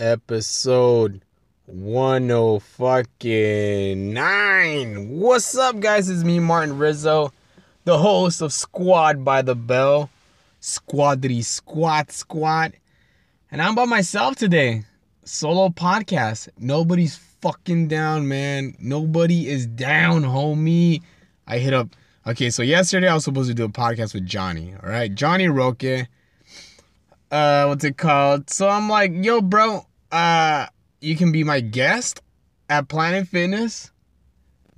Episode 10 fucking 9. What's up, guys? It's me, Martin Rizzo, the host of Squad by the Bell. Squadry Squat Squat. And I'm by myself today. Solo podcast. Nobody's fucking down, man. Nobody is down, homie. I hit up. Okay, so yesterday I was supposed to do a podcast with Johnny. All right, Johnny Roque. Uh, what's it called? So I'm like, yo, bro, uh, you can be my guest at Planet Fitness.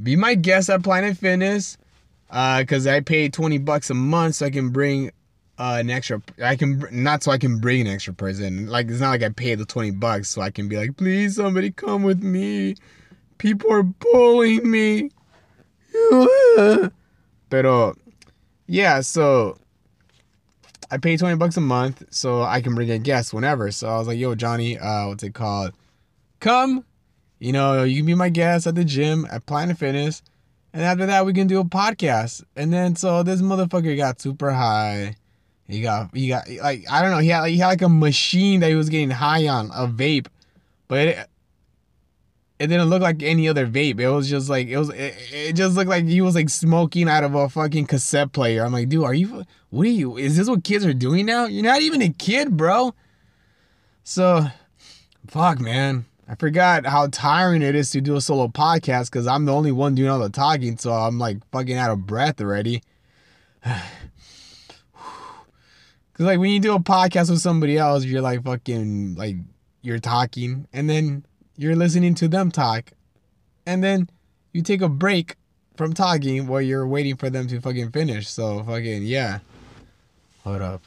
Be my guest at Planet Fitness. Uh, cause I pay 20 bucks a month so I can bring uh, an extra I can not so I can bring an extra person. Like it's not like I pay the 20 bucks so I can be like, please somebody come with me. People are bullying me. Pero yeah, so I pay 20 bucks a month so I can bring a guest whenever. So I was like, yo, Johnny, uh, what's it called? Come. You know, you can be my guest at the gym at Planet Fitness. And after that, we can do a podcast. And then so this motherfucker got super high. He got he got like I don't know. He had he had like a machine that he was getting high on, a vape, but it, it didn't look like any other vape. It was just like it was. It, it, just looked like he was like smoking out of a fucking cassette player. I'm like, dude, are you? What are you? Is this what kids are doing now? You're not even a kid, bro. So, fuck, man. I forgot how tiring it is to do a solo podcast because I'm the only one doing all the talking. So I'm like fucking out of breath already. Cause like when you do a podcast with somebody else, you're like fucking like you're talking, and then you're listening to them talk, and then you take a break from talking while you're waiting for them to fucking finish. So fucking yeah. Hold up.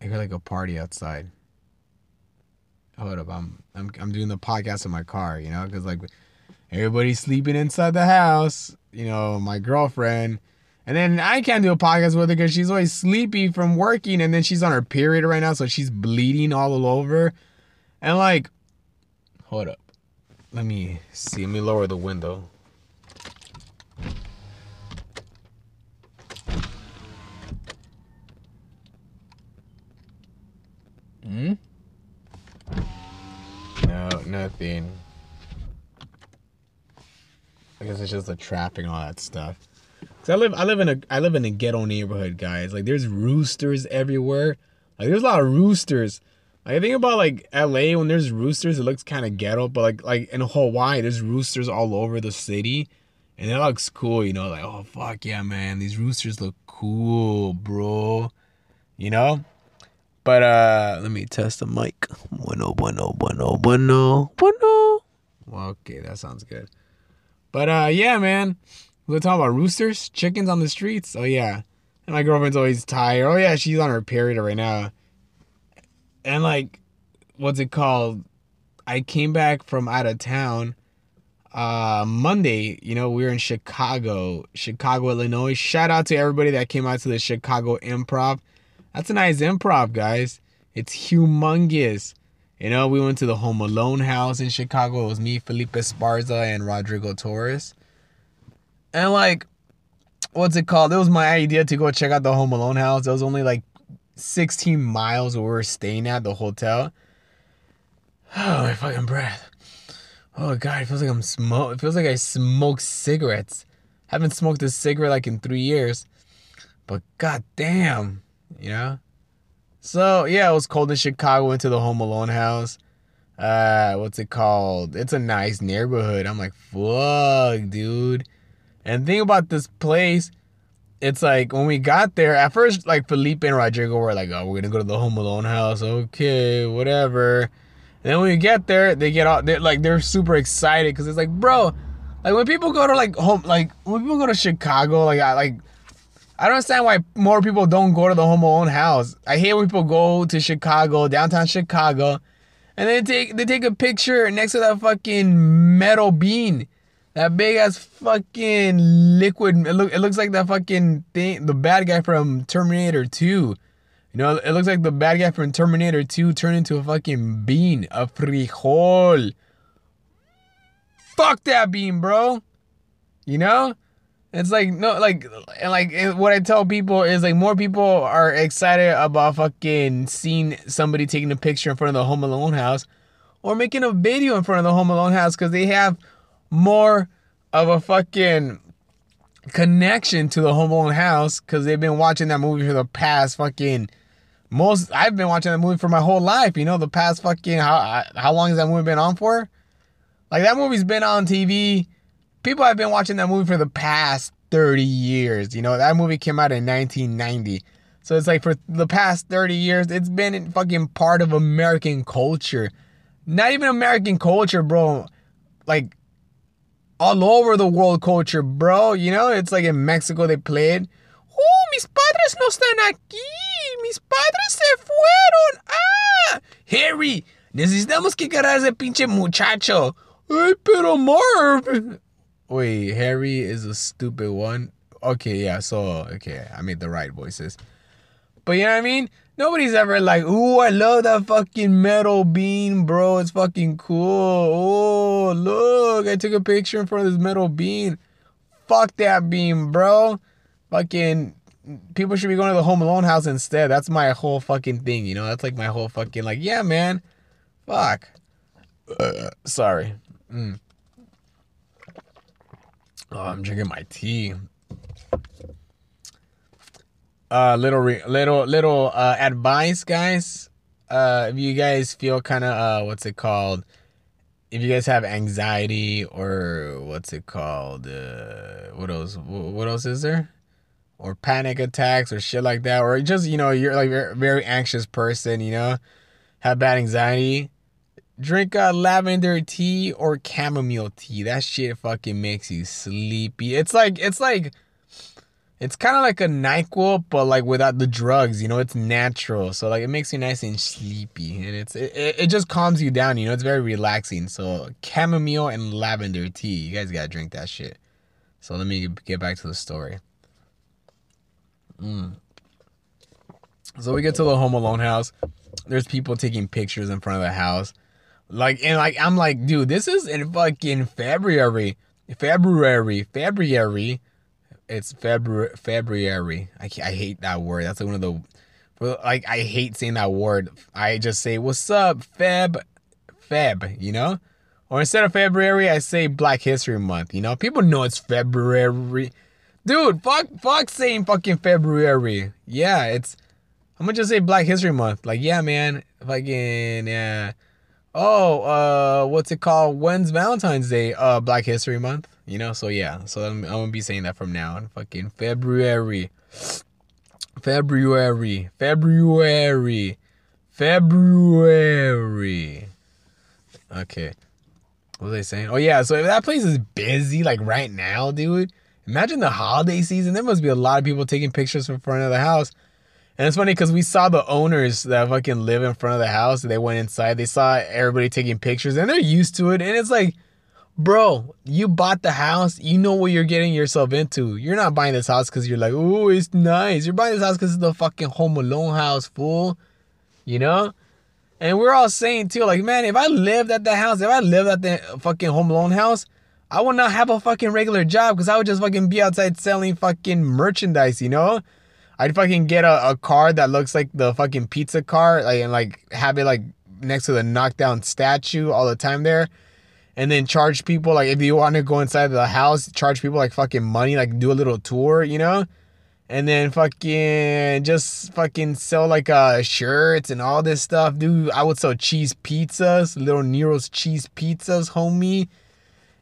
I got like a party outside. Hold up, I'm I'm I'm doing the podcast in my car, you know, because like everybody's sleeping inside the house. You know, my girlfriend and then I can't do a podcast with her because she's always sleepy from working, and then she's on her period right now, so she's bleeding all over. And like, hold up, let me see. Let me lower the window. Hmm. No, nothing. I guess it's just the trapping, all that stuff. Cause I live I live in a I live in a ghetto neighborhood, guys. Like there's roosters everywhere. Like there's a lot of roosters. Like, I think about like LA when there's roosters, it looks kind of ghetto. But like like in Hawaii, there's roosters all over the city, and it looks cool. You know, like oh fuck yeah, man, these roosters look cool, bro. You know. But uh, let me test the mic. Bueno, bueno, bueno, bueno, bueno. Okay, that sounds good. But uh, yeah, man. We're talking about roosters, chickens on the streets. Oh yeah, and my girlfriend's always tired. Oh yeah, she's on her period right now. And like, what's it called? I came back from out of town. Uh, Monday, you know, we were in Chicago, Chicago, Illinois. Shout out to everybody that came out to the Chicago Improv. That's a nice improv, guys. It's humongous. You know, we went to the Home Alone house in Chicago. It was me, Felipe Esparza, and Rodrigo Torres. And like, what's it called? It was my idea to go check out the Home Alone house. It was only like 16 miles where we were staying at the hotel. Oh my fucking breath. Oh god, it feels like I'm smoke. It feels like I smoke cigarettes. Haven't smoked a cigarette like in three years. But god damn, you know. So yeah, it was cold in Chicago. Went to the Home Alone house. Uh, what's it called? It's a nice neighborhood. I'm like, fuck, dude. And thing about this place, it's like when we got there, at first, like Felipe and Rodrigo were like, oh, we're gonna go to the Home Alone house. Okay, whatever. And then when we get there, they get all, they're like, they're super excited because it's like, bro, like when people go to like home, like when people go to Chicago, like I like, I don't understand why more people don't go to the Home Alone house. I hate when people go to Chicago, downtown Chicago, and they take they take a picture next to that fucking metal bean. That big ass fucking liquid. It, look, it looks like that fucking thing. The bad guy from Terminator 2. You know, it looks like the bad guy from Terminator 2 turned into a fucking bean. A frijol. Fuck that bean, bro. You know? It's like no, like, and like and what I tell people is like more people are excited about fucking seeing somebody taking a picture in front of the Home Alone house, or making a video in front of the Home Alone house because they have more of a fucking connection to the Home house because they've been watching that movie for the past fucking most. I've been watching that movie for my whole life. You know, the past fucking how how long has that movie been on for? Like that movie's been on TV people have been watching that movie for the past 30 years. You know, that movie came out in 1990. So it's like for the past 30 years, it's been fucking part of American culture. Not even American culture, bro. Like all over the world culture, bro. You know, it's like in Mexico they played. Oh, mis padres no están aquí. Mis padres se fueron. Ah, Harry, necesitamos que a ese pinche muchacho. Ay, pero Marv. Wait, Harry is a stupid one. Okay, yeah, so okay, I made the right voices. But you know what I mean? Nobody's ever like, ooh, I love that fucking metal bean, bro. It's fucking cool. Oh, look, I took a picture in front of this metal bean. Fuck that bean, bro. Fucking people should be going to the Home Alone house instead. That's my whole fucking thing, you know? That's like my whole fucking like, yeah, man. Fuck. Uh, sorry. Mm. Oh, I'm drinking my tea. Uh, little, re- little, little uh, advice, guys. Uh, if you guys feel kind of uh, what's it called? If you guys have anxiety or what's it called? Uh, what else? What else is there? Or panic attacks or shit like that, or just you know you're like a very anxious person, you know, have bad anxiety drink a lavender tea or chamomile tea. That shit fucking makes you sleepy. It's like it's like it's kind of like a NyQuil, but like without the drugs. You know, it's natural, so like it makes you nice and sleepy, and it's it, it just calms you down. You know, it's very relaxing. So chamomile and lavender tea. You guys gotta drink that shit. So let me get back to the story. Mm. So we get to the Home Alone house. There's people taking pictures in front of the house. Like and like I'm like, dude, this is in fucking February. February. February. It's February February. I I hate that word. That's like one of the like I hate saying that word. I just say, "What's up, Feb?" Feb, you know? Or instead of February, I say Black History Month, you know? People know it's February. Dude, fuck fuck saying fucking February. Yeah, it's I'm gonna just say Black History Month. Like, yeah, man. Fucking yeah oh, uh, what's it called? When's Valentine's Day? Uh, Black History Month. You know, so yeah. So I'm, I'm gonna be saying that from now on. Fucking February. February. February. February. Okay. What was I saying? Oh yeah, so if that place is busy like right now, dude. Imagine the holiday season. There must be a lot of people taking pictures in front of the house. And it's funny because we saw the owners that fucking live in front of the house. They went inside. They saw everybody taking pictures, and they're used to it. And it's like, bro, you bought the house. You know what you're getting yourself into. You're not buying this house because you're like, oh, it's nice. You're buying this house because it's the fucking Home Alone house, fool. You know. And we're all saying too, like, man, if I lived at the house, if I lived at the fucking Home Alone house, I would not have a fucking regular job because I would just fucking be outside selling fucking merchandise, you know? I'd fucking get a, a car that looks like the fucking pizza car, like and like have it like next to the knockdown statue all the time there. And then charge people like if you want to go inside the house, charge people like fucking money, like do a little tour, you know? And then fucking just fucking sell like uh shirts and all this stuff, dude. I would sell cheese pizzas, little Nero's cheese pizzas, homie.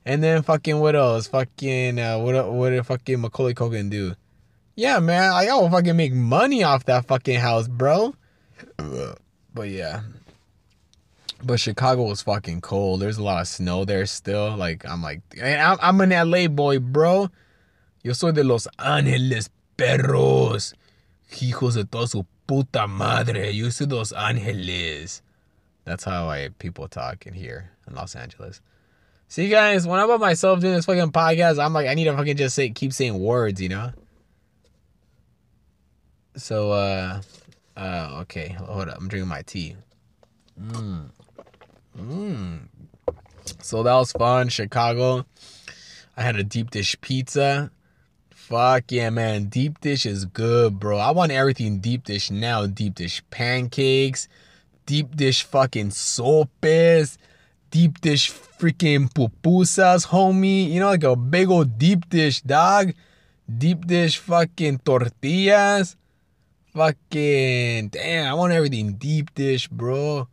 And then fucking what else? Fucking uh, what what did fucking Macaulay Culkin do? Yeah, man, I will fucking make money off that fucking house, bro. But yeah. But Chicago was fucking cold. There's a lot of snow there still. Like I'm like, I'm, I'm an LA boy, bro. Yo soy de Los Angeles, perros. Hijos de toda su puta madre. Yo soy de Los Angeles. That's how I people talk in here in Los Angeles. See, guys, when I'm by myself doing this fucking podcast, I'm like, I need to fucking just say, keep saying words, you know? So, uh, uh, okay, hold up. I'm drinking my tea. Mmm. Mmm. So that was fun. Chicago. I had a deep dish pizza. Fuck yeah, man. Deep dish is good, bro. I want everything deep dish now. Deep dish pancakes, deep dish fucking sopes, deep dish freaking pupusas, homie. You know, like a big old deep dish, dog. Deep dish fucking tortillas. Fucking, damn, I want everything deep dish, bro.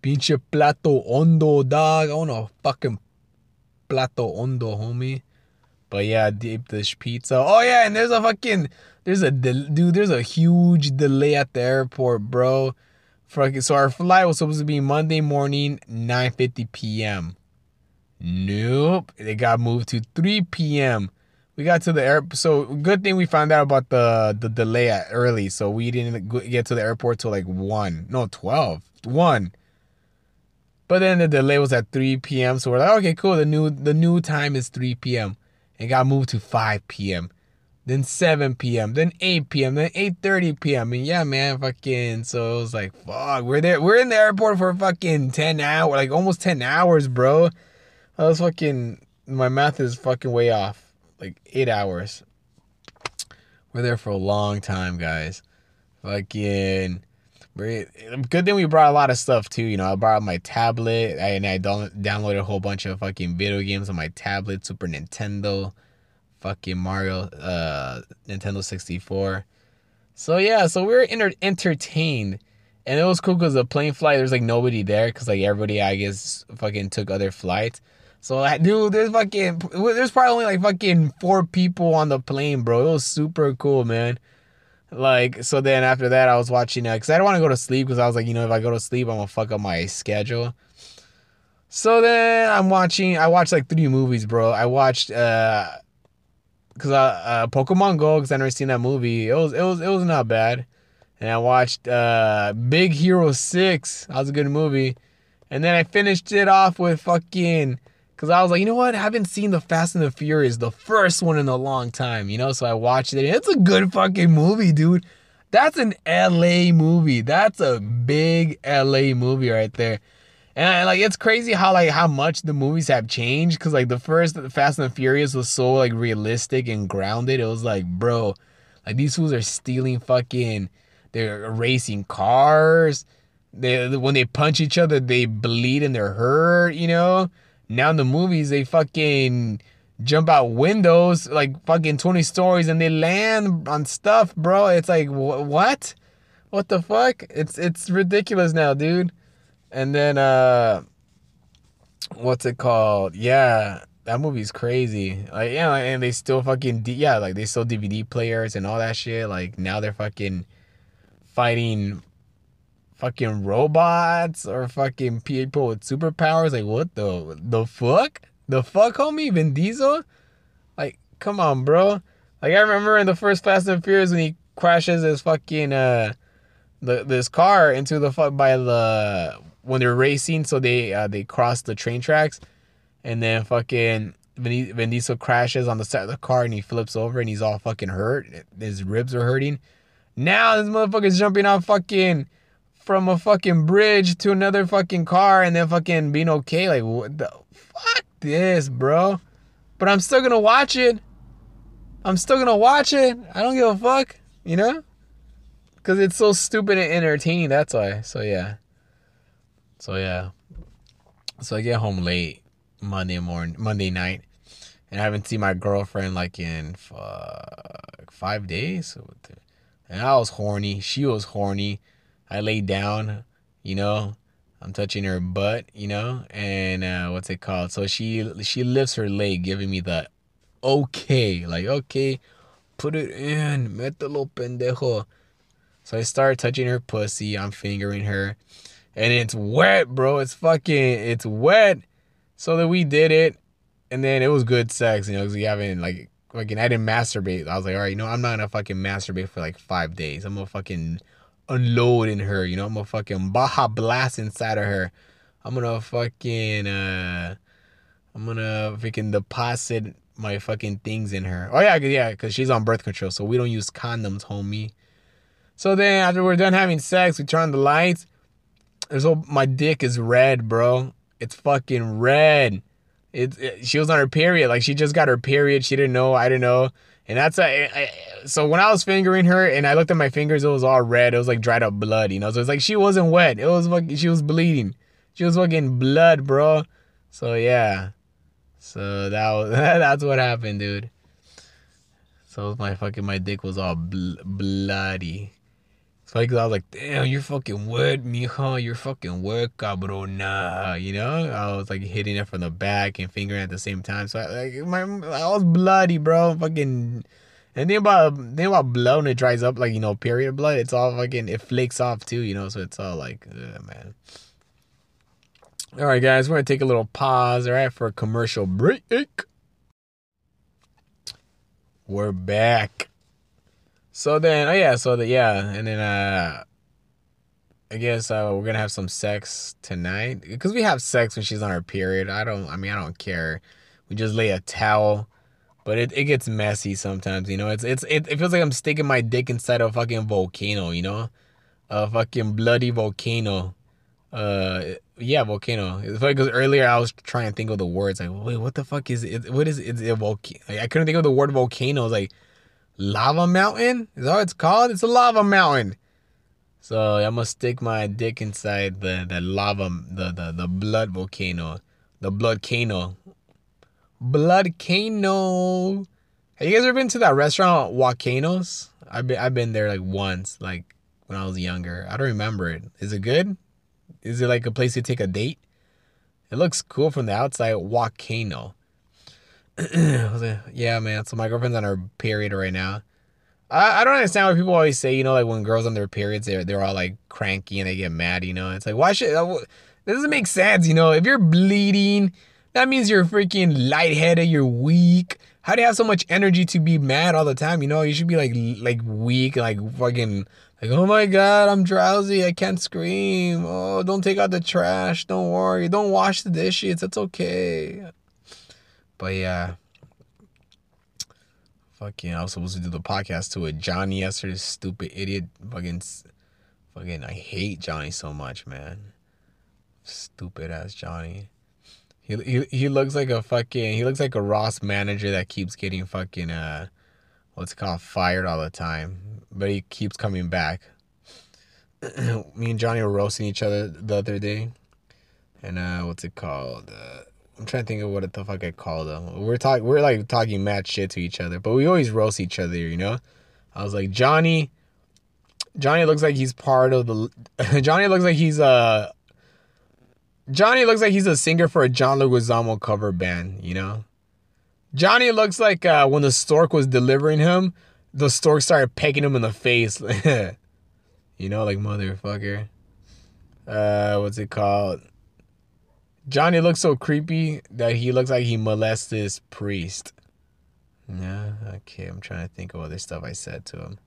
Pinche plato hondo, dog. I want a fucking plato hondo, homie. But yeah, deep dish pizza. Oh yeah, and there's a fucking there's a dude. There's a huge delay at the airport, bro. Fucking so our flight was supposed to be Monday morning, 9:50 p.m. Nope, it got moved to 3 p.m. We got to the airport. So good thing we found out about the the delay at early. So we didn't get to the airport till like one, no 12, one. But then the delay was at 3 p.m. So we're like, okay, cool. The new the new time is 3 p.m. It got moved to 5 p.m. Then 7 p.m. Then 8 p.m. Then 8:30 p.m. And yeah, man, fucking. So it was like, fuck. We're there. We're in the airport for fucking 10 hours, like almost 10 hours, bro. I was fucking. My math is fucking way off. Like eight hours. We're there for a long time, guys. Fucking good thing we brought a lot of stuff too. You know, I brought my tablet and I downloaded a whole bunch of fucking video games on my tablet, Super Nintendo, fucking Mario, uh, Nintendo 64. So yeah, so we were inter- entertained. And it was cool because the plane flight, there's like nobody there because like everybody, I guess, fucking took other flights. So, dude, there's fucking, there's probably only like fucking four people on the plane, bro. It was super cool, man. Like, so then after that, I was watching, uh, because I don't want to go to sleep because I was like, you know, if I go to sleep, I'm to fuck up my schedule. So then I'm watching, I watched like three movies, bro. I watched, uh, because uh, uh, Pokemon Go, because I never seen that movie. It was, it was, it was not bad. And I watched, uh, Big Hero 6. That was a good movie. And then I finished it off with fucking, Cause I was like, you know what? I haven't seen the Fast and the Furious, the first one in a long time, you know. So I watched it. It's a good fucking movie, dude. That's an LA movie. That's a big LA movie right there. And like it's crazy how like how much the movies have changed. Cause like the first Fast and the Furious was so like realistic and grounded. It was like, bro, like these fools are stealing fucking. They're racing cars. They when they punch each other, they bleed and they're hurt. You know now in the movies, they fucking jump out windows like fucking 20 stories and they land on stuff, bro. It's like wh- what? What the fuck? It's it's ridiculous now, dude. And then uh what's it called? Yeah, that movie's crazy. Like yeah, and they still fucking D- yeah, like they still DVD players and all that shit. Like now they're fucking fighting fucking robots or fucking people with superpowers. Like, what the the fuck? The fuck, homie? Vin Diesel? Like, come on, bro. Like, I remember in the first Fast and Furious when he crashes his fucking uh the this car into the fuck by the when they're racing, so they uh, they cross the train tracks, and then fucking Vin, Vin Diesel crashes on the side of the car and he flips over and he's all fucking hurt. His ribs are hurting. Now this motherfucker's jumping off fucking from a fucking bridge to another fucking car and then fucking being okay. Like, what the fuck this, bro? But I'm still gonna watch it. I'm still gonna watch it. I don't give a fuck, you know? Because it's so stupid and entertaining, that's why. So, yeah. So, yeah. So, I get home late Monday morning, Monday night. And I haven't seen my girlfriend like in fuck, five days. And I was horny. She was horny. I lay down, you know, I'm touching her butt, you know, and uh, what's it called? So she she lifts her leg, giving me the okay, like okay, put it in, mételo pendejo. So I start touching her pussy. I'm fingering her, and it's wet, bro. It's fucking, it's wet. So that we did it, and then it was good sex, you know, because we haven't like fucking. I didn't masturbate. I was like, all right, you know, I'm not gonna fucking masturbate for like five days. I'm gonna fucking unload in her. You know, I'm gonna fucking Baja blast inside of her. I'm gonna fucking uh, I'm gonna freaking deposit my fucking things in her. Oh yeah, yeah, because she's on birth control, so we don't use condoms, homie. So then after we're done having sex, we turn on the lights. There's all my dick is red, bro. It's fucking red. It, it, she was on her period. Like she just got her period. She didn't know. I didn't know. And that's a, so when I was fingering her and I looked at my fingers, it was all red. It was like dried up blood, you know. So it's like she wasn't wet. It was like she was bleeding. She was fucking blood, bro. So yeah. So that was that's what happened, dude. So my fucking my dick was all bl- bloody. Like, I was like, damn, you're fucking wet, mijo. You're fucking wet, cabrona. You know? I was like hitting it from the back and fingering at the same time. So I, like, my, I was bloody, bro. Fucking. And think about think about blood when it dries up, like you know, period blood. It's all fucking it flakes off too, you know. So it's all like, ugh, man. All right, guys, we're gonna take a little pause, all right, for a commercial break. We're back. So then, oh yeah, so the yeah, and then uh, I guess uh, we're gonna have some sex tonight because we have sex when she's on her period. I don't, I mean, I don't care. We just lay a towel, but it, it gets messy sometimes. You know, it's it's it, it feels like I'm sticking my dick inside a fucking volcano. You know, a fucking bloody volcano. Uh, yeah, volcano. It's funny because earlier I was trying to think of the words. Like, wait, what the fuck is it? What is it? It's a volcano. Like, I couldn't think of the word volcano. Like lava mountain? Is that what it's called? It's a lava mountain. So I'm gonna stick my dick inside the, the lava, the, the, the blood volcano. The blood cano. Blood cano. Have you guys ever been to that restaurant, Volcanoes? I've been, I've been there like once, like when I was younger. I don't remember it. Is it good? Is it like a place to take a date? It looks cool from the outside. Volcano. yeah, man. So my girlfriend's on her period right now. I, I don't understand why people always say, you know, like when girls on their periods, they're they're all like cranky and they get mad. You know, it's like why should uh, that doesn't make sense. You know, if you're bleeding, that means you're freaking lightheaded. You're weak. How do you have so much energy to be mad all the time? You know, you should be like like weak, like fucking like oh my god, I'm drowsy. I can't scream. Oh, don't take out the trash. Don't worry. Don't wash the dishes. It's okay. But yeah. Fucking, I was supposed to do the podcast to a Johnny yesterday. Stupid idiot. Fucking, fucking, I hate Johnny so much, man. Stupid ass Johnny. He, he, he looks like a fucking, he looks like a Ross manager that keeps getting fucking, uh, what's it called fired all the time. But he keeps coming back. Me and Johnny were roasting each other the other day. And, uh, what's it called? Uh, I'm trying to think of what the fuck I call them. We're talking, we're like talking mad shit to each other, but we always roast each other, you know. I was like Johnny. Johnny looks like he's part of the. Johnny looks like he's a. Johnny looks like he's a singer for a John Leguizamo cover band, you know. Johnny looks like uh, when the stork was delivering him, the stork started pecking him in the face. you know, like motherfucker. Uh, what's it called? Johnny looks so creepy that he looks like he molested this priest. Yeah, okay. I'm trying to think of other stuff I said to him.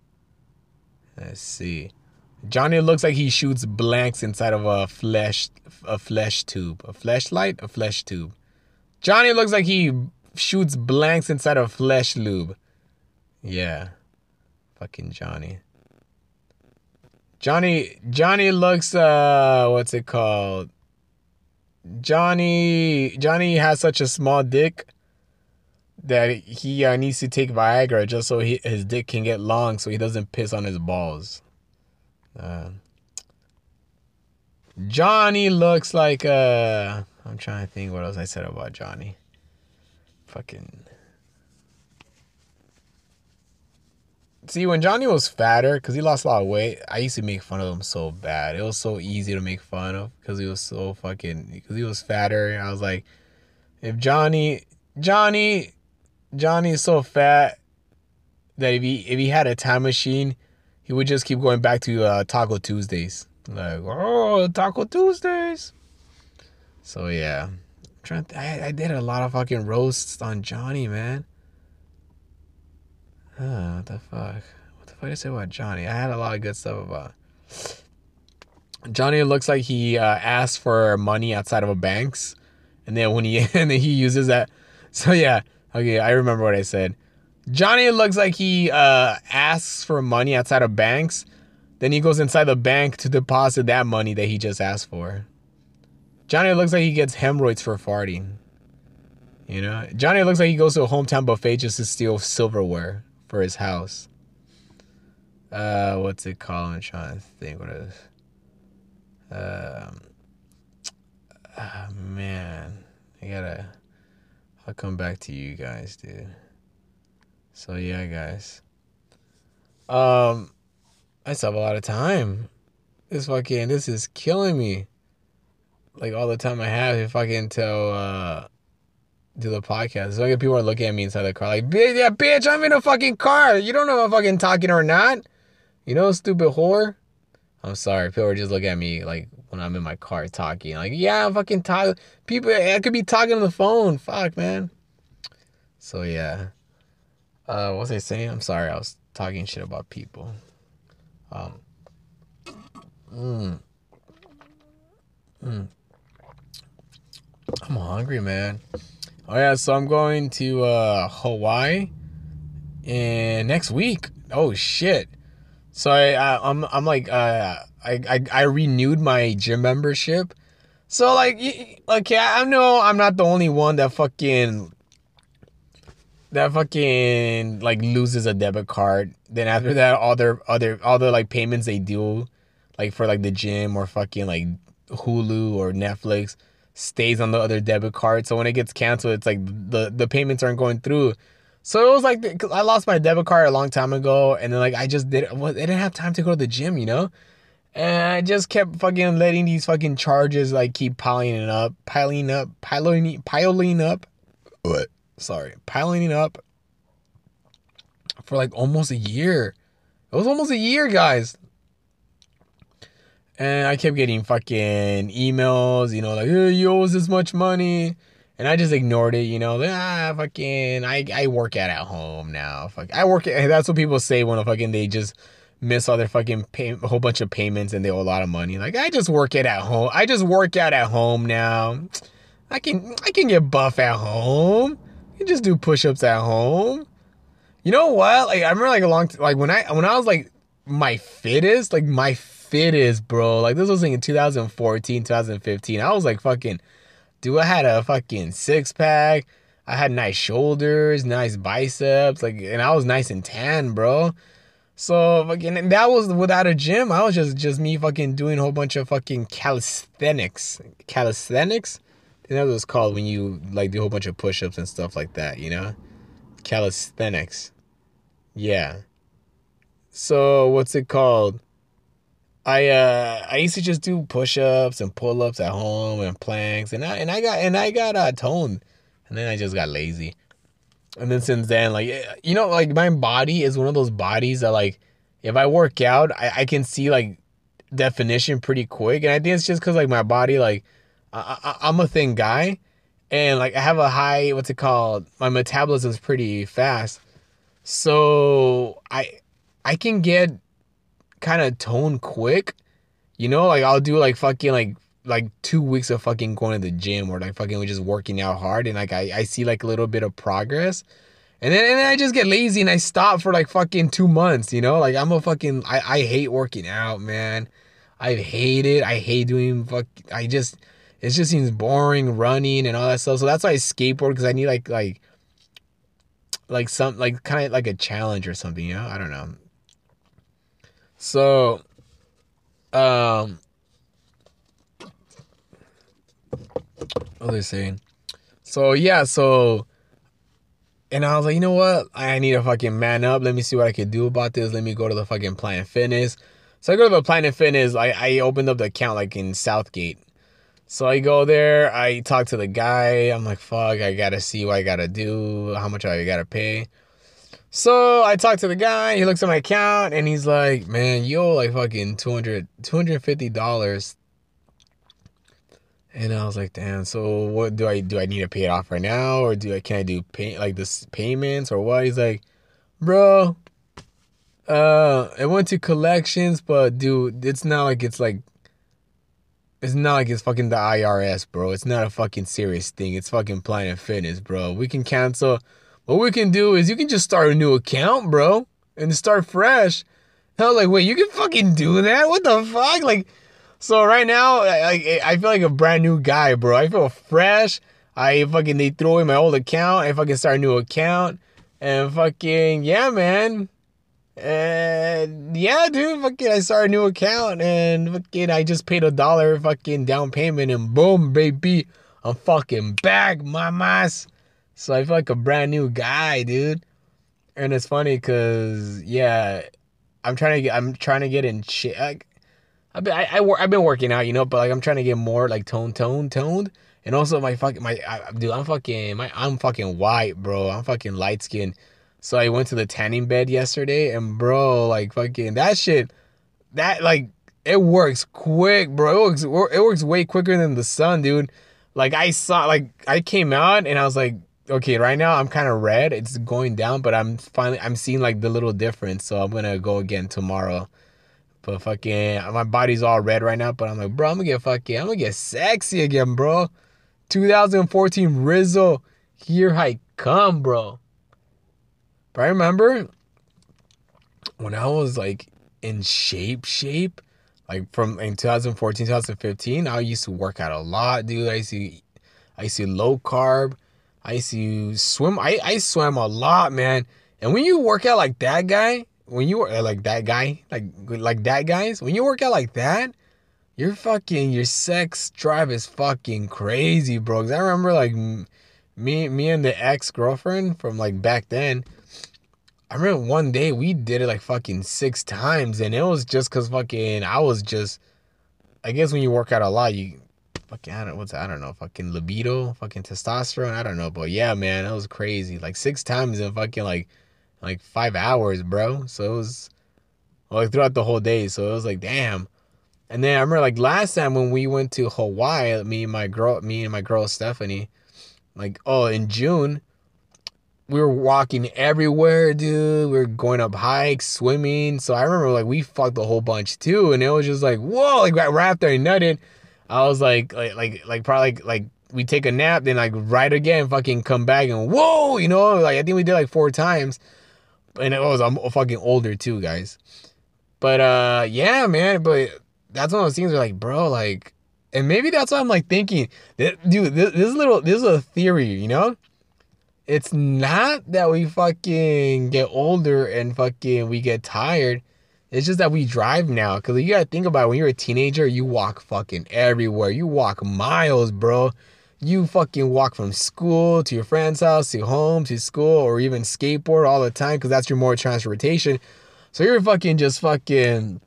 Let's see. Johnny looks like he shoots blanks inside of a flesh a flesh tube. A flashlight? A flesh tube. Johnny looks like he shoots blanks inside of flesh lube. Yeah. Fucking Johnny. Johnny Johnny looks uh what's it called? Johnny Johnny has such a small dick that he uh, needs to take Viagra just so he, his dick can get long so he doesn't piss on his balls. Uh, Johnny looks like uh I'm trying to think what else I said about Johnny. Fucking See, when Johnny was fatter, because he lost a lot of weight, I used to make fun of him so bad. It was so easy to make fun of because he was so fucking, because he was fatter. I was like, if Johnny, Johnny, Johnny is so fat that if he if he had a time machine, he would just keep going back to uh, Taco Tuesdays. Like, oh, Taco Tuesdays. So yeah. To, I I did a lot of fucking roasts on Johnny, man. Huh, what the fuck? What the fuck did I say about Johnny? I had a lot of good stuff about. Johnny looks like he uh, asks for money outside of a bank's, and then when he and then he uses that. So yeah, okay, I remember what I said. Johnny looks like he uh, asks for money outside of banks, then he goes inside the bank to deposit that money that he just asked for. Johnny looks like he gets hemorrhoids for farting. You know, Johnny looks like he goes to a hometown buffet just to steal silverware for his house. Uh, what's it called? I'm trying to think what it is. Um, oh, man, I gotta. I'll come back to you guys, dude. So yeah, guys. Um, I still have a lot of time. This fucking this is killing me. Like all the time I have if I can tell uh do the podcast. So people are looking at me inside the car like, yeah, bitch, I'm in a fucking car. You don't know if I'm fucking talking or not. You know, stupid whore. I'm sorry. People are just looking at me like when I'm in my car talking. Like, yeah, I'm fucking talking. People, I could be talking on the phone. Fuck, man. So yeah. Uh, what was I saying? I'm sorry. I was talking shit about people. Um. Mm. Mm. I'm hungry, man. Oh yeah, so I'm going to uh Hawaii and next week. Oh shit. So I, I am I'm, I'm like uh I, I I renewed my gym membership. So like okay, I know I'm not the only one that fucking that fucking like loses a debit card. Then after that, all their other all the like payments they do, like for like the gym or fucking like Hulu or Netflix, stays on the other debit card. So when it gets canceled, it's like the the payments aren't going through. So it was like I lost my debit card a long time ago, and then like I just did. Well, I didn't have time to go to the gym, you know. And I just kept fucking letting these fucking charges like keep piling up, piling up, piling, piling up. What? sorry, piling up for like almost a year. It was almost a year, guys. And I kept getting fucking emails, you know, like, hey, you owe us this much money. And I just ignored it, you know, ah, fucking, I, I work out at home now. Fuck, I work at, that's what people say when fucking they just miss all their fucking pay, a whole bunch of payments and they owe a lot of money. Like, I just work it at home. I just work out at home now. I can, I can get buff at home. You just do push-ups at home. You know what? Like I remember like a long time like when I when I was like my fittest, like my fittest, bro. Like this was in 2014, 2015. I was like fucking dude, I had a fucking six pack. I had nice shoulders, nice biceps, like and I was nice and tan, bro. So fucking that was without a gym. I was just just me fucking doing a whole bunch of fucking calisthenics. Calisthenics? think that's what it's called when you like do a whole bunch of push-ups and stuff like that, you know? Calisthenics. Yeah. So what's it called? I uh I used to just do push-ups and pull-ups at home and planks and I and I got and I got uh toned and then I just got lazy. And then since then, like eh, you know, like my body is one of those bodies that like if I work out, I, I can see like definition pretty quick. And I think it's just cause like my body like I I I, am a thin guy, and like I have a high what's it called? My metabolism is pretty fast, so I I can get kind of tone quick. You know, like I'll do like fucking like like two weeks of fucking going to the gym or like fucking just working out hard, and like I I see like a little bit of progress. And then, and then I just get lazy and I stop for like fucking two months, you know? Like I'm a fucking I, I hate working out, man. I hate it. I hate doing fuck I just it just seems boring running and all that stuff. So that's why I skateboard because I need like like like some like kind of like a challenge or something, you know? I don't know. So um what are they saying? So yeah, so and I was like, you know what? I need to fucking man up. Let me see what I can do about this. Let me go to the fucking Planet Fitness. So I go to the Planet Fitness. I, I opened up the account like in Southgate. So I go there, I talk to the guy. I'm like, fuck, I gotta see what I gotta do, how much I gotta pay. So I talked to the guy, he looks at my account and he's like, man, you owe like fucking 200 $250. And I was like, damn, so what do I do? I need to pay it off right now? Or do I can I do pay like this payments or what? He's like, bro, uh, it went to collections, but dude, it's not like it's like it's not like it's fucking the IRS, bro. It's not a fucking serious thing. It's fucking Planet Fitness, bro. We can cancel. What we can do is you can just start a new account, bro, and start fresh. I was like, wait, you can fucking do that? What the fuck? Like, so right now, I, I feel like a brand new guy, bro. I feel fresh. I fucking they throw away my old account. I fucking start a new account, and fucking yeah, man. And yeah, dude, fucking I started a new account, and fucking I just paid a dollar fucking down payment, and boom, baby, I'm fucking back, mamas. So I feel like a brand new guy, dude. And it's funny because yeah, I'm trying to get I'm trying to get in. Like, I've been I, I I've been working out, you know, but like I'm trying to get more like tone tone toned. And also my fucking my I, dude, I'm fucking my I'm fucking white, bro. I'm fucking light skinned. So I went to the tanning bed yesterday, and bro, like fucking that shit, that like it works quick, bro. It works it works way quicker than the sun, dude. Like I saw, like I came out and I was like, okay, right now I'm kind of red. It's going down, but I'm finally I'm seeing like the little difference. So I'm gonna go again tomorrow. But fucking my body's all red right now. But I'm like, bro, I'm gonna get fucking I'm gonna get sexy again, bro. 2014 Rizzo, here I come, bro. But I remember when I was like in shape, shape, like from in 2014, 2015, I used to work out a lot, dude. I used to, I used to low carb. I used to swim. I, I swam a lot, man. And when you work out like that guy, when you work like that guy, like like that guys, when you work out like that, you're fucking your sex drive is fucking crazy, bro. Cause I remember like me me and the ex girlfriend from like back then. I remember one day we did it like fucking six times, and it was just cause fucking I was just. I guess when you work out a lot, you fucking I don't what's I don't know fucking libido, fucking testosterone. I don't know, but yeah, man, it was crazy. Like six times in fucking like like five hours, bro. So it was like throughout the whole day. So it was like damn. And then I remember like last time when we went to Hawaii, me and my girl, me and my girl Stephanie, like oh in June, we were walking everywhere, dude. We were going up hikes, swimming. So I remember like we fucked a whole bunch too, and it was just like whoa, like right after I nutted, I was like like like like probably like, like we take a nap, then like right again, fucking come back and whoa, you know, like I think we did like four times, and it was I'm fucking older too, guys. But uh, yeah, man, but that's one of those things where like, bro, like, and maybe that's what I'm like thinking. Dude, this, this little, this is a theory, you know? It's not that we fucking get older and fucking we get tired. It's just that we drive now. Cause you gotta think about it. when you're a teenager, you walk fucking everywhere. You walk miles, bro. You fucking walk from school to your friend's house to home to school or even skateboard all the time because that's your mode of transportation. So you're fucking just fucking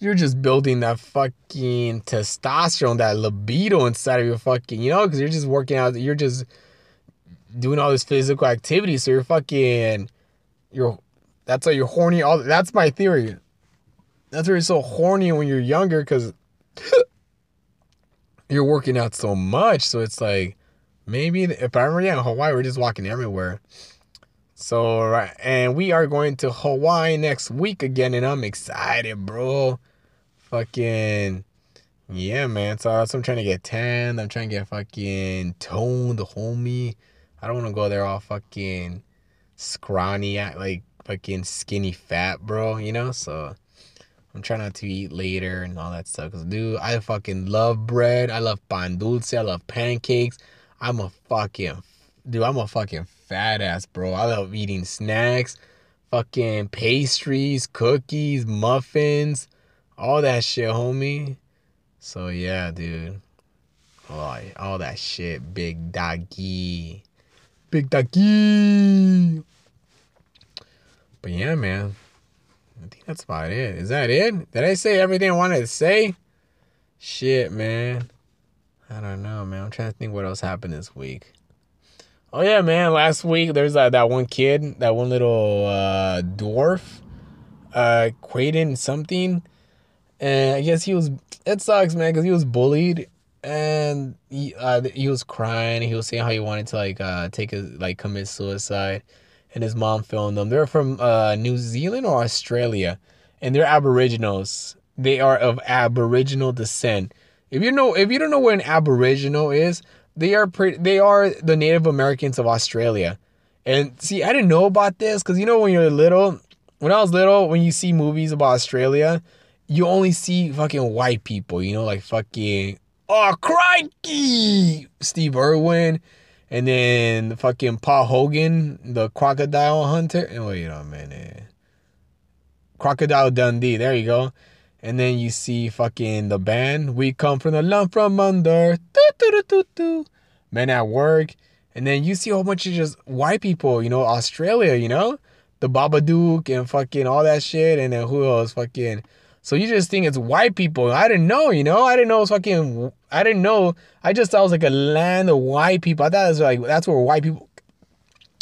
you're just building that fucking testosterone, that libido inside of your fucking, you know, because you're just working out, you're just doing all this physical activity. So you're fucking, you're, that's why you're horny. All that's my theory. That's why you're so horny when you're younger because you're working out so much. So it's like, maybe if I remember, yeah, in Hawaii, we're just walking everywhere. So, right, and we are going to Hawaii next week again, and I'm excited, bro fucking yeah, man. So I'm trying to get tan. I'm trying to get fucking toned, homie. I don't want to go there all fucking scrawny, like fucking skinny fat, bro. You know. So I'm trying not to eat later and all that stuff. Cause dude, I fucking love bread. I love pan dulce. I love pancakes. I'm a fucking dude. I'm a fucking fat ass, bro. I love eating snacks, fucking pastries, cookies, muffins all that shit, homie. So yeah, dude. Oh, all, all that shit, big doggy. Big doggy. But yeah, man. I think that's about it. Is that it? Did I say everything I wanted to say? Shit, man. I don't know, man. I'm trying to think what else happened this week. Oh yeah, man. Last week there's that, that one kid, that one little uh, dwarf, uh, Quaden something and I guess he was. It sucks, man, because he was bullied and he uh, he was crying. He was saying how he wanted to like uh take a like commit suicide, and his mom filmed them. They're from uh New Zealand or Australia, and they're Aboriginals. They are of Aboriginal descent. If you know, if you don't know what an Aboriginal is, they are pretty. They are the Native Americans of Australia. And see, I didn't know about this because you know when you're little, when I was little, when you see movies about Australia, you only see fucking white people, you know, like fucking oh crikey, Steve Irwin, and then fucking Paul Hogan, the crocodile hunter. Oh, wait a minute. Crocodile Dundee. There you go. And then you see fucking the band. We come from the lump from under. Men at work. And then you see a whole bunch of just white people, you know, Australia, you know? The Babadook and fucking all that shit. And then who else? Fucking. So you just think it's white people. I didn't know, you know? I didn't know it was fucking. I didn't know. I just thought it was like a land of white people. I thought it was like, that's where white people.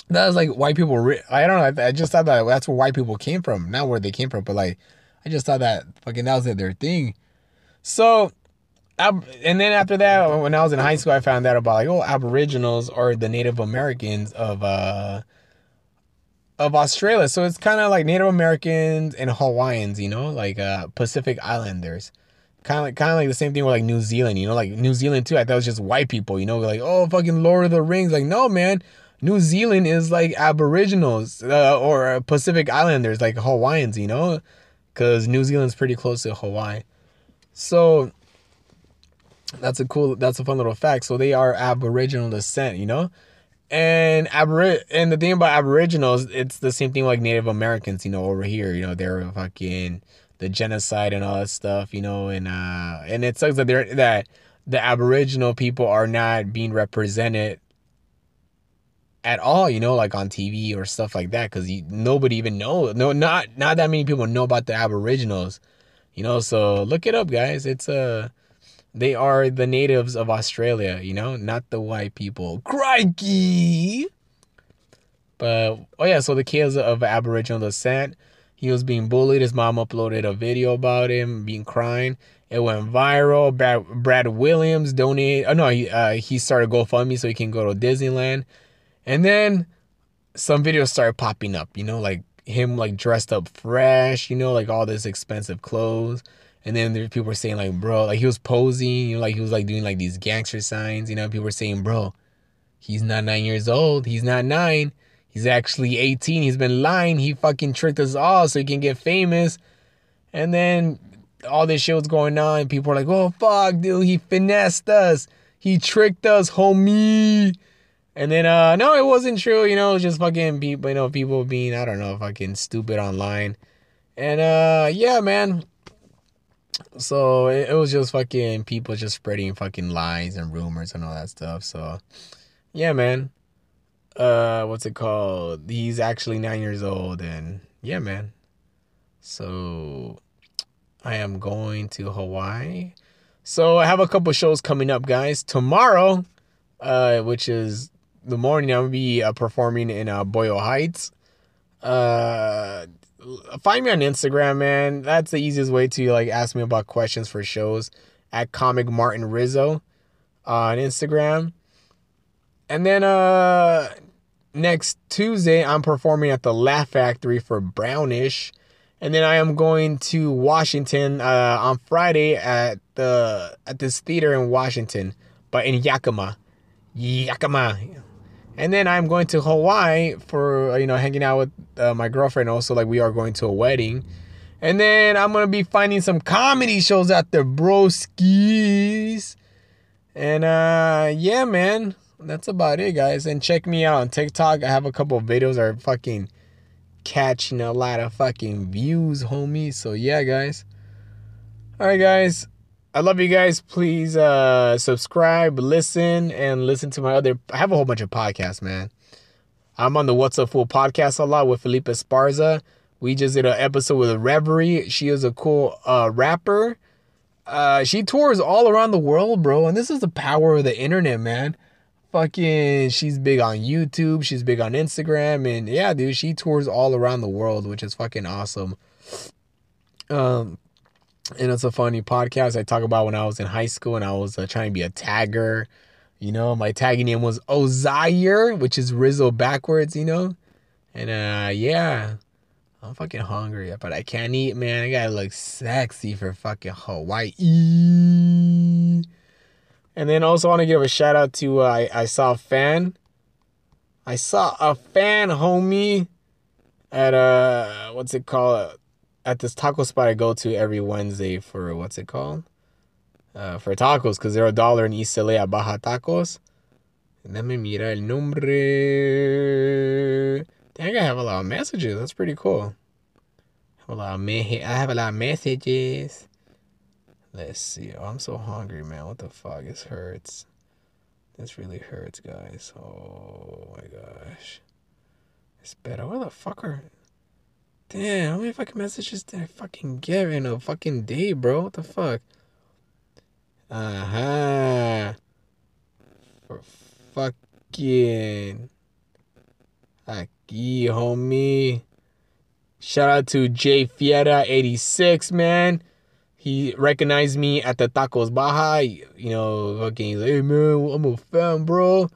That was like white people. I don't know. I just thought that that's where white people came from. Not where they came from, but like I just thought that fucking that was their thing. So, and then after that, when I was in high school, I found out about like oh, Aboriginals are the Native Americans of uh of Australia. So it's kind of like Native Americans and Hawaiians, you know, like uh Pacific Islanders. Kind of like kind of like the same thing with like New Zealand, you know, like New Zealand too. I thought it was just white people, you know, like oh fucking Lord of the Rings. Like no man, New Zealand is like Aboriginals uh, or Pacific Islanders, like Hawaiians, you know because New Zealand's pretty close to Hawaii. So that's a cool, that's a fun little fact. So they are Aboriginal descent, you know? And Abor- and the thing about Aboriginals, it's the same thing like Native Americans, you know, over here. You know, they're fucking the genocide and all that stuff, you know, and uh and it sucks that they're that the Aboriginal people are not being represented at all, you know, like on TV or stuff like that, because nobody even know. No, not not that many people know about the Aboriginals, you know. So look it up, guys. It's uh they are the natives of Australia, you know, not the white people. Crikey! But oh yeah, so the kids of Aboriginal descent, he was being bullied. His mom uploaded a video about him being crying. It went viral. Brad, Brad Williams donated. Oh no, he uh, he started GoFundMe so he can go to Disneyland. And then some videos started popping up, you know, like him like dressed up fresh, you know, like all this expensive clothes. And then there people were saying like, bro, like he was posing, you know, like he was like doing like these gangster signs, you know. People were saying, bro, he's not nine years old. He's not nine. He's actually 18. He's been lying. He fucking tricked us all so he can get famous. And then all this shit was going on. People were like, oh fuck, dude, he finessed us. He tricked us, homie. And then uh no, it wasn't true, you know, it was just fucking people, you know, people being, I don't know, fucking stupid online. And uh yeah, man. So it, it was just fucking people just spreading fucking lies and rumors and all that stuff. So yeah, man. Uh what's it called? He's actually 9 years old and yeah, man. So I am going to Hawaii. So I have a couple shows coming up, guys. Tomorrow, uh, which is the morning, I'm gonna be uh, performing in uh, Boyle Heights. Uh, find me on Instagram, man. That's the easiest way to like ask me about questions for shows at Comic Martin Rizzo on Instagram. And then uh next Tuesday, I'm performing at the Laugh Factory for Brownish. And then I am going to Washington uh, on Friday at the at this theater in Washington, but in Yakima. Yakima. And then I'm going to Hawaii for, you know, hanging out with uh, my girlfriend. Also, like, we are going to a wedding. And then I'm to be finding some comedy shows out there, broskies. And, uh, yeah, man. That's about it, guys. And check me out on TikTok. I have a couple videos that are fucking catching a lot of fucking views, homie. So, yeah, guys. All right, guys. I love you guys. Please uh, subscribe, listen, and listen to my other. I have a whole bunch of podcasts, man. I'm on the What's Up Fool podcast a lot with Felipe Esparza. We just did an episode with Reverie. She is a cool uh, rapper. Uh, she tours all around the world, bro. And this is the power of the internet, man. Fucking, she's big on YouTube. She's big on Instagram. And yeah, dude, she tours all around the world, which is fucking awesome. Um, and it's a funny podcast I talk about when I was in high school and I was uh, trying to be a tagger. You know, my tagging name was Ozaire, which is Rizzo backwards, you know? And uh yeah, I'm fucking hungry, but I can't eat, man. I gotta look sexy for fucking Hawaii. And then also want to give a shout out to uh, I, I saw a fan. I saw a fan, homie, at uh what's it called? at this taco spot I go to every Wednesday for what's it called? Uh, for tacos because they're a dollar in East LA at Baja Tacos. Déjame mirar el nombre. Dang, I have a lot of messages. That's pretty cool. I have a lot of, me- I have a lot of messages. Let's see. Oh, I'm so hungry, man. What the fuck? This hurts. This really hurts, guys. Oh my gosh. It's better. Where the fuck are. Damn, how many fucking messages did I fucking get in a fucking day, bro? What the fuck? Huh. For fucking. Aquí, homie. Shout out to Jay Fiera86, man. He recognized me at the Tacos Baja. You know, fucking, he's like, hey, man, I'm a fan, bro.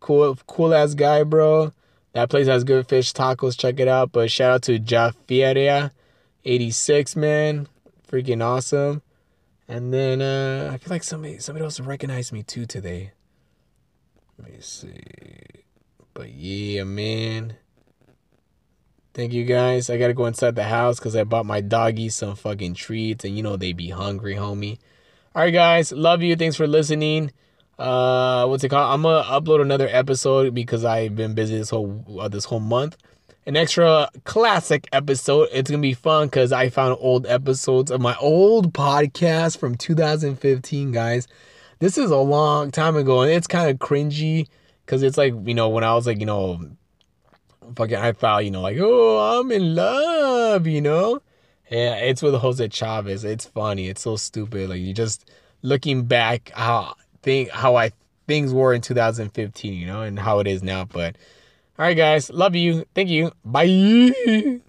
Cool, cool ass guy, bro. That place has good fish tacos. Check it out. But shout out to Jafieria86, man. Freaking awesome. And then uh, I feel like somebody somebody else recognized me too today. Let me see. But yeah, man. Thank you guys. I gotta go inside the house because I bought my doggy some fucking treats, and you know they be hungry, homie. All right, guys. Love you. Thanks for listening. Uh, what's it called? I'm gonna upload another episode because I've been busy this whole uh, this whole month. An extra classic episode. It's gonna be fun because I found old episodes of my old podcast from 2015, guys. This is a long time ago, and it's kind of cringy because it's like you know when I was like you know fucking I felt you know like oh I'm in love, you know. Yeah, it's with Jose Chavez. It's funny. It's so stupid. Like you just looking back how think how I things were in 2015, you know, and how it is now. But all right, guys, love you. Thank you. Bye.